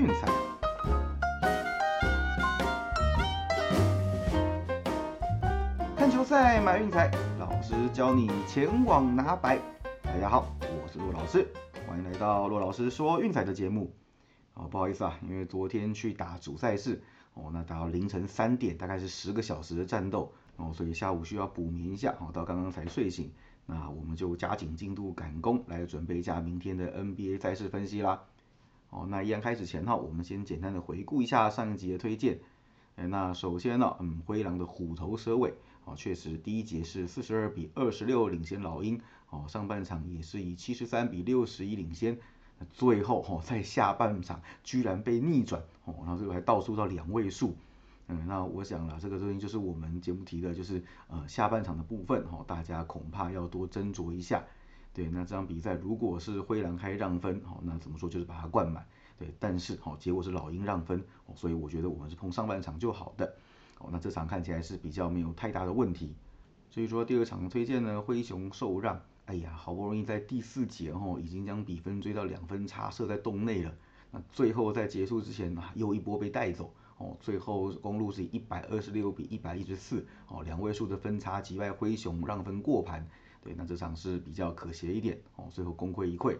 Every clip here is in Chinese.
运彩。看球赛买运彩，老师教你前往拿白。大家好，我是骆老师，欢迎来到骆老师说运彩的节目。哦，不好意思啊，因为昨天去打主赛事，哦，那打到凌晨三点，大概是十个小时的战斗，哦，所以下午需要补眠一下，哦，到刚刚才睡醒。那我们就加紧进度赶工，来准备一下明天的 NBA 赛事分析啦。哦，那一样开始前哈，我们先简单的回顾一下上一集的推荐。哎，那首先呢，嗯，灰狼的虎头蛇尾，哦，确实第一节是四十二比二十六领先老鹰，哦，上半场也是以七十三比六十一领先，最后哦在下半场居然被逆转，哦，然后最后还倒数到两位数。嗯，那我想了，这个东西就是我们节目提的，就是呃下半场的部分哈，大家恐怕要多斟酌一下。对，那这场比赛如果是灰狼开让分，好，那怎么说就是把它灌满。对，但是好，结果是老鹰让分，所以我觉得我们是碰上半场就好的。哦，那这场看起来是比较没有太大的问题。所以说第二场推荐呢，灰熊受让。哎呀，好不容易在第四节哦，已经将比分追到两分差，射在洞内了。那最后在结束之前呢，又一波被带走。哦，最后公路是以一百二十六比一百一十四，哦，两位数的分差击败灰熊，让分过盘。对，那这场是比较可惜一点，哦，最后功亏一篑。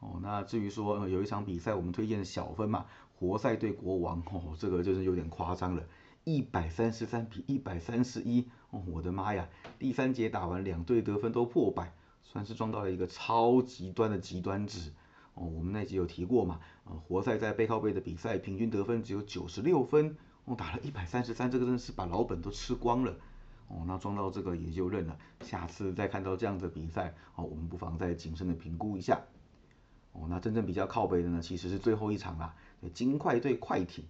哦，那至于说有一场比赛我们推荐的小分嘛，活塞对国王，哦，这个就是有点夸张了，一百三十三比一百三十一，哦，我的妈呀，第三节打完两队得分都破百，算是撞到了一个超极端的极端值。哦，我们那集有提过嘛？呃，活塞在背靠背的比赛平均得分只有九十六分，哦，打了一百三十三，这个真的是把老本都吃光了。哦，那撞到这个也就认了，下次再看到这样的比赛，哦，我们不妨再谨慎的评估一下。哦，那真正比较靠背的呢，其实是最后一场啦，金块对快艇。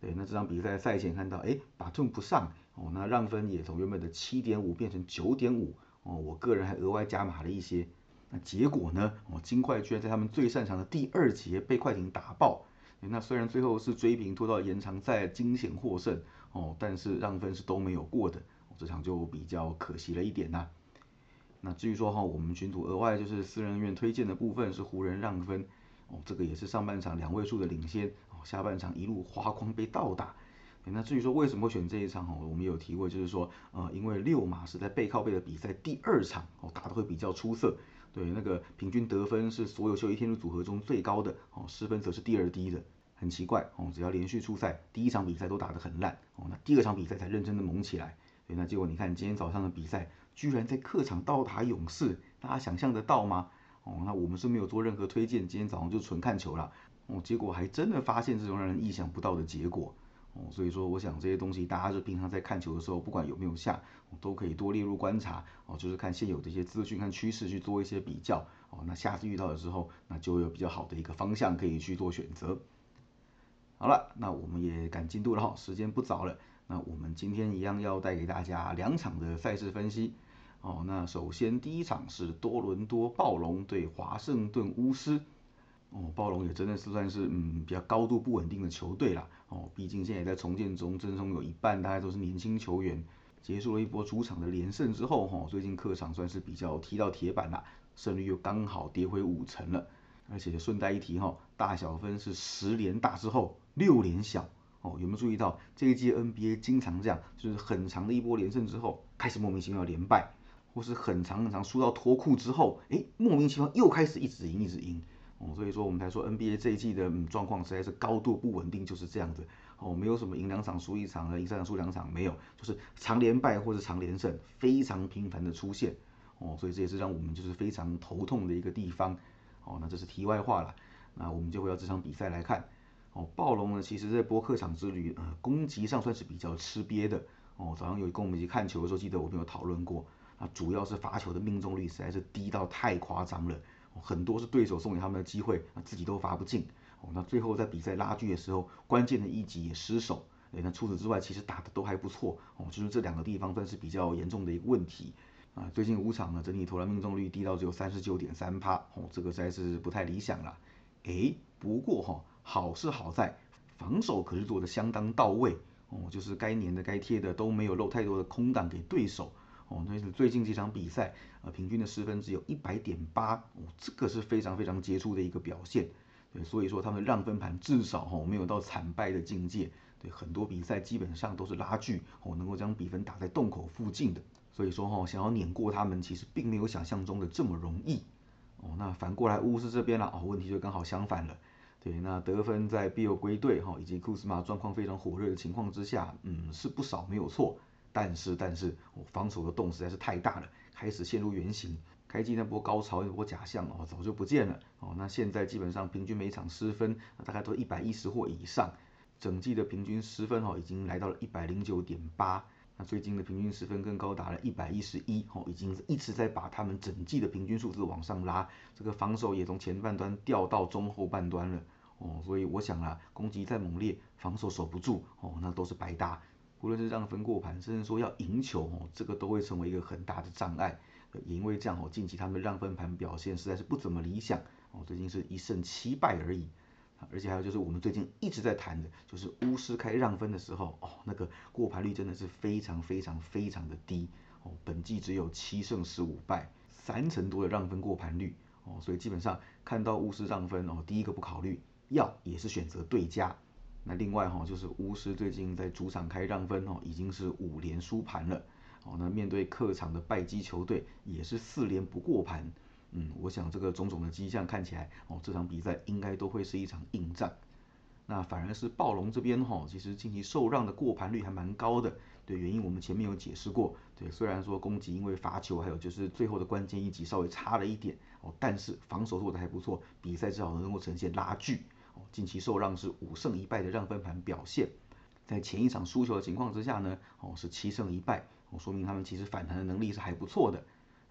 对，那这场比赛赛前看到，哎，把盾不上，哦，那让分也从原本的七点五变成九点五，哦，我个人还额外加码了一些。那结果呢？哦，金块居然在他们最擅长的第二节被快艇打爆。那虽然最后是追平拖到延长赛惊险获胜哦，但是让分是都没有过的，这场就比较可惜了一点呐。那至于说哈，我们群组额外就是私人院推荐的部分是湖人让分哦，这个也是上半场两位数的领先哦，下半场一路花框被倒打。那至于说为什么选这一场哈，我们有提过，就是说呃，因为六马是在背靠背的比赛第二场哦，打的会比较出色。对，那个平均得分是所有休息天的组合中最高的哦，失分则是第二低的，很奇怪哦。只要连续出赛，第一场比赛都打得很烂哦，那第二场比赛才认真的猛起来。对，那结果你看今天早上的比赛，居然在客场倒打勇士，大家想象得到吗？哦，那我们是没有做任何推荐，今天早上就纯看球了哦，结果还真的发现这种让人意想不到的结果。哦，所以说我想这些东西，大家就平常在看球的时候，不管有没有下，都可以多列入观察哦，就是看现有的一些资讯、看趋势去做一些比较哦。那下次遇到的时候，那就有比较好的一个方向可以去做选择。好了，那我们也赶进度了哈，时间不早了。那我们今天一样要带给大家两场的赛事分析哦。那首先第一场是多伦多暴龙对华盛顿巫师。哦，暴龙也真的是算是嗯比较高度不稳定的球队啦。哦，毕竟现在在重建中，阵中有一半大概都是年轻球员。结束了一波主场的连胜之后，哈，最近客场算是比较踢到铁板啦，胜率又刚好跌回五成了。而且顺带一提哈，大小分是十连大之后六连小。哦，有没有注意到这一届 NBA 经常这样，就是很长的一波连胜之后，开始莫名其妙连败，或是很长很长输到脱裤之后，哎，莫名其妙又开始一直赢一直赢。哦，所以说我们才说 NBA 这一季的状况实在是高度不稳定，就是这样子。哦，没有什么赢两场输一场啊，赢三场输两场，没有，就是常连败或者常连胜，非常频繁的出现。哦，所以这也是让我们就是非常头痛的一个地方。哦，那这是题外话了。那我们就回到这场比赛来看。哦，暴龙呢，其实在波客场之旅，呃，攻击上算是比较吃瘪的。哦，早上有跟我们一起看球的时候，记得我们有讨论过。啊，主要是罚球的命中率实在是低到太夸张了。很多是对手送给他们的机会，那自己都罚不进。哦，那最后在比赛拉锯的时候，关键的一击也失手。哎，那除此之外，其实打的都还不错。哦，就是这两个地方算是比较严重的一个问题。啊，最近五场呢，整体投篮命中率低到只有三十九点三趴。哦，这个实在是不太理想了。哎，不过哈，好是好在防守可是做的相当到位。哦，就是该粘的该贴的都没有漏太多的空档给对手。哦，那是最近几场比赛，呃，平均的失分只有一百点八，哦，这个是非常非常杰出的一个表现。对，所以说他们让分盘至少哈没有到惨败的境界，对，很多比赛基本上都是拉锯，哦，能够将比分打在洞口附近的，所以说哈想要碾过他们，其实并没有想象中的这么容易，哦，那反过来巫师这边了，哦，问题就刚好相反了，对，那得分在 Bill 归队哈以及库斯马状况非常火热的情况之下，嗯，是不少没有错，但是但是我防守的洞实在是太大了，开始陷入原形。开机那波高潮那波假象哦，早就不见了哦。那现在基本上平均每场失分大概都一百一十或以上，整季的平均失分哦已经来到了一百零九点八。那最近的平均失分更高达了一百一十一哦，已经一直在把他们整季的平均数字往上拉。这个防守也从前半端掉到中后半端了哦。所以我想啊，攻击再猛烈，防守守不住哦，那都是白搭。无论是让分过盘，甚至说要赢球哦，这个都会成为一个很大的障碍。也因为这样哦，近期他们让分盘表现实在是不怎么理想哦，最近是一胜七败而已，而且还有就是我们最近一直在谈的，就是巫师开让分的时候哦，那个过盘率真的是非常非常非常的低哦，本季只有七胜十五败，三成多的让分过盘率哦，所以基本上看到巫师让分哦，第一个不考虑，要也是选择对家。那另外哈，就是巫师最近在主场开让分哦，已经是五连输盘了。哦，那面对客场的败绩球队，也是四连不过盘。嗯，我想这个种种的迹象看起来，哦，这场比赛应该都会是一场硬仗。那反而是暴龙这边哈，其实近期受让的过盘率还蛮高的。对，原因我们前面有解释过。对，虽然说攻击因为罚球，还有就是最后的关键一击稍微差了一点，哦，但是防守做的还不错，比赛至少能够呈现拉锯。哦，近期受让是五胜一败的让分盘表现，在前一场输球的情况之下呢，哦，是七胜一败。哦说明他们其实反弹的能力是还不错的。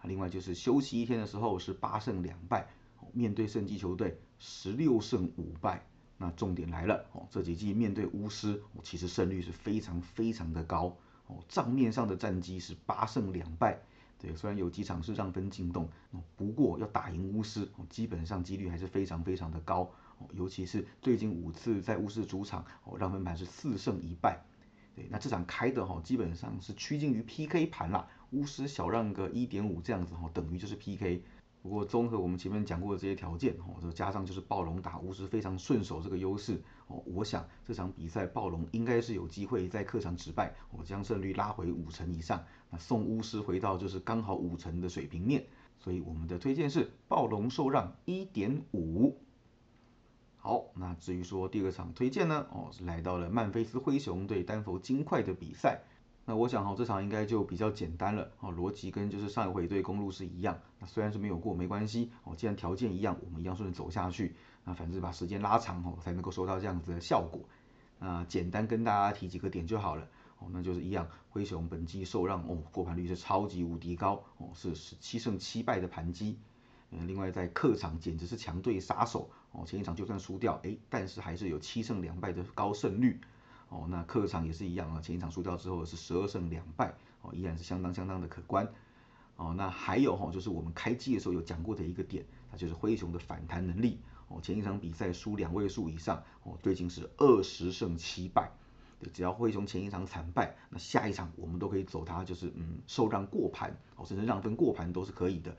另外就是休息一天的时候是八胜两败，面对胜绩球队十六胜五败。那重点来了，哦，这几季面对巫师，其实胜率是非常非常的高。哦，账面上的战绩是八胜两败。对，虽然有几场是让分进洞，不过要打赢巫师，基本上几率还是非常非常的高哦。尤其是最近五次在巫师主场，哦，让分盘是四胜一败。对，那这场开的哈，基本上是趋近于 PK 盘啦，巫师小让个一点五这样子哈，等于就是 PK。不过综合我们前面讲过的这些条件哦，就加上就是暴龙打巫师非常顺手这个优势哦，我想这场比赛暴龙应该是有机会在客场止败，我将胜率拉回五成以上，那送巫师回到就是刚好五成的水平面。所以我们的推荐是暴龙受让一点五。好，那至于说第二场推荐呢，哦，是来到了曼菲斯灰熊对丹佛金块的比赛。那我想哈，这场应该就比较简单了，哦，逻辑跟就是上一回对公路是一样。那虽然是没有过没关系，哦，既然条件一样，我们一样顺着走下去。那反正把时间拉长哦，才能够收到这样子的效果。那简单跟大家提几个点就好了，哦，那就是一样，灰熊本季受让哦，过盘率是超级无敌高，哦，是十七胜七败的盘基。嗯，另外在客场简直是强队杀手哦，前一场就算输掉，哎，但是还是有七胜两败的高胜率哦。那客场也是一样啊，前一场输掉之后是十二胜两败哦，依然是相当相当的可观哦。那还有哈，就是我们开机的时候有讲过的一个点，那就是灰熊的反弹能力哦。前一场比赛输两位数以上哦，最近是二十胜七败，对，只要灰熊前一场惨败，那下一场我们都可以走它，就是嗯受让过盘哦，甚至让分过盘都是可以的。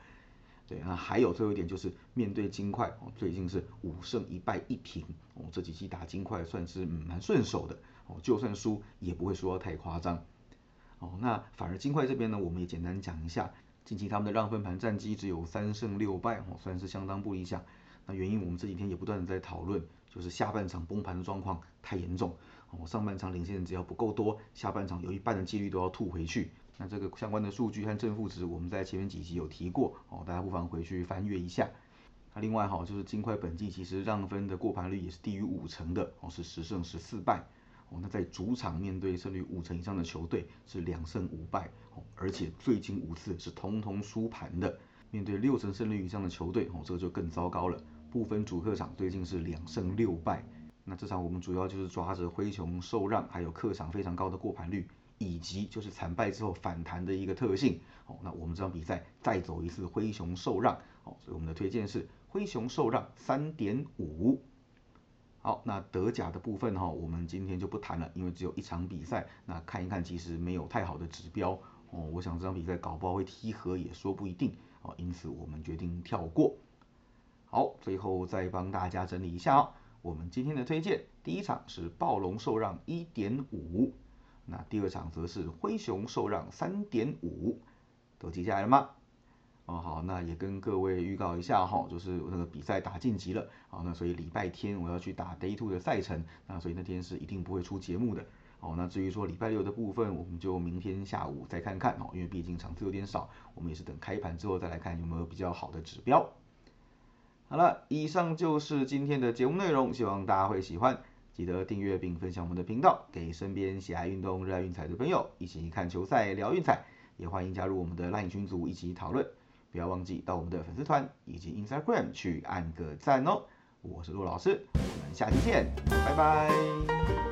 对那，还有最后一点就是面对金块哦，最近是五胜一败一平哦，这几期打金块算是蛮顺手的哦，就算输也不会输到太夸张哦。那反而金块这边呢，我们也简单讲一下，近期他们的让分盘战绩只有三胜六败哦，算是相当不理想。那原因我们这几天也不断的在讨论，就是下半场崩盘的状况太严重哦，上半场领先的只要不够多，下半场有一半的几率都要吐回去。那这个相关的数据和正负值，我们在前面几集有提过哦，大家不妨回去翻阅一下。那另外哈，就是金块本季其实让分的过盘率也是低于五成的哦，是十胜十四败哦。那在主场面对胜率五成以上的球队是两胜五败哦，而且最近五次是通通输盘的。面对六成胜率以上的球队哦，这个就更糟糕了，部分主客场最近是两胜六败。那这场我们主要就是抓着灰熊受让，还有客场非常高的过盘率。以及就是惨败之后反弹的一个特性，哦，那我们这场比赛再走一次灰熊受让，哦，所以我们的推荐是灰熊受让三点五。好，那德甲的部分哈，我们今天就不谈了，因为只有一场比赛，那看一看其实没有太好的指标，哦，我想这场比赛搞不好会踢和也说不一定，哦，因此我们决定跳过。好，最后再帮大家整理一下哦。我们今天的推荐，第一场是暴龙受让一点五，那第二场则是灰熊受让三点五，都记下来了吗？哦好，那也跟各位预告一下哈，就是那个比赛打晋级了，好，那所以礼拜天我要去打 Day Two 的赛程，那所以那天是一定不会出节目的。哦，那至于说礼拜六的部分，我们就明天下午再看看哦，因为毕竟场次有点少，我们也是等开盘之后再来看有没有比较好的指标。好了，以上就是今天的节目内容，希望大家会喜欢，记得订阅并分享我们的频道，给身边喜爱运动、热爱运彩的朋友一起看球赛、聊运彩，也欢迎加入我们的 LINE 群组一起讨论，不要忘记到我们的粉丝团以及 Instagram 去按个赞哦。我是陆老师，我们下期见，拜拜。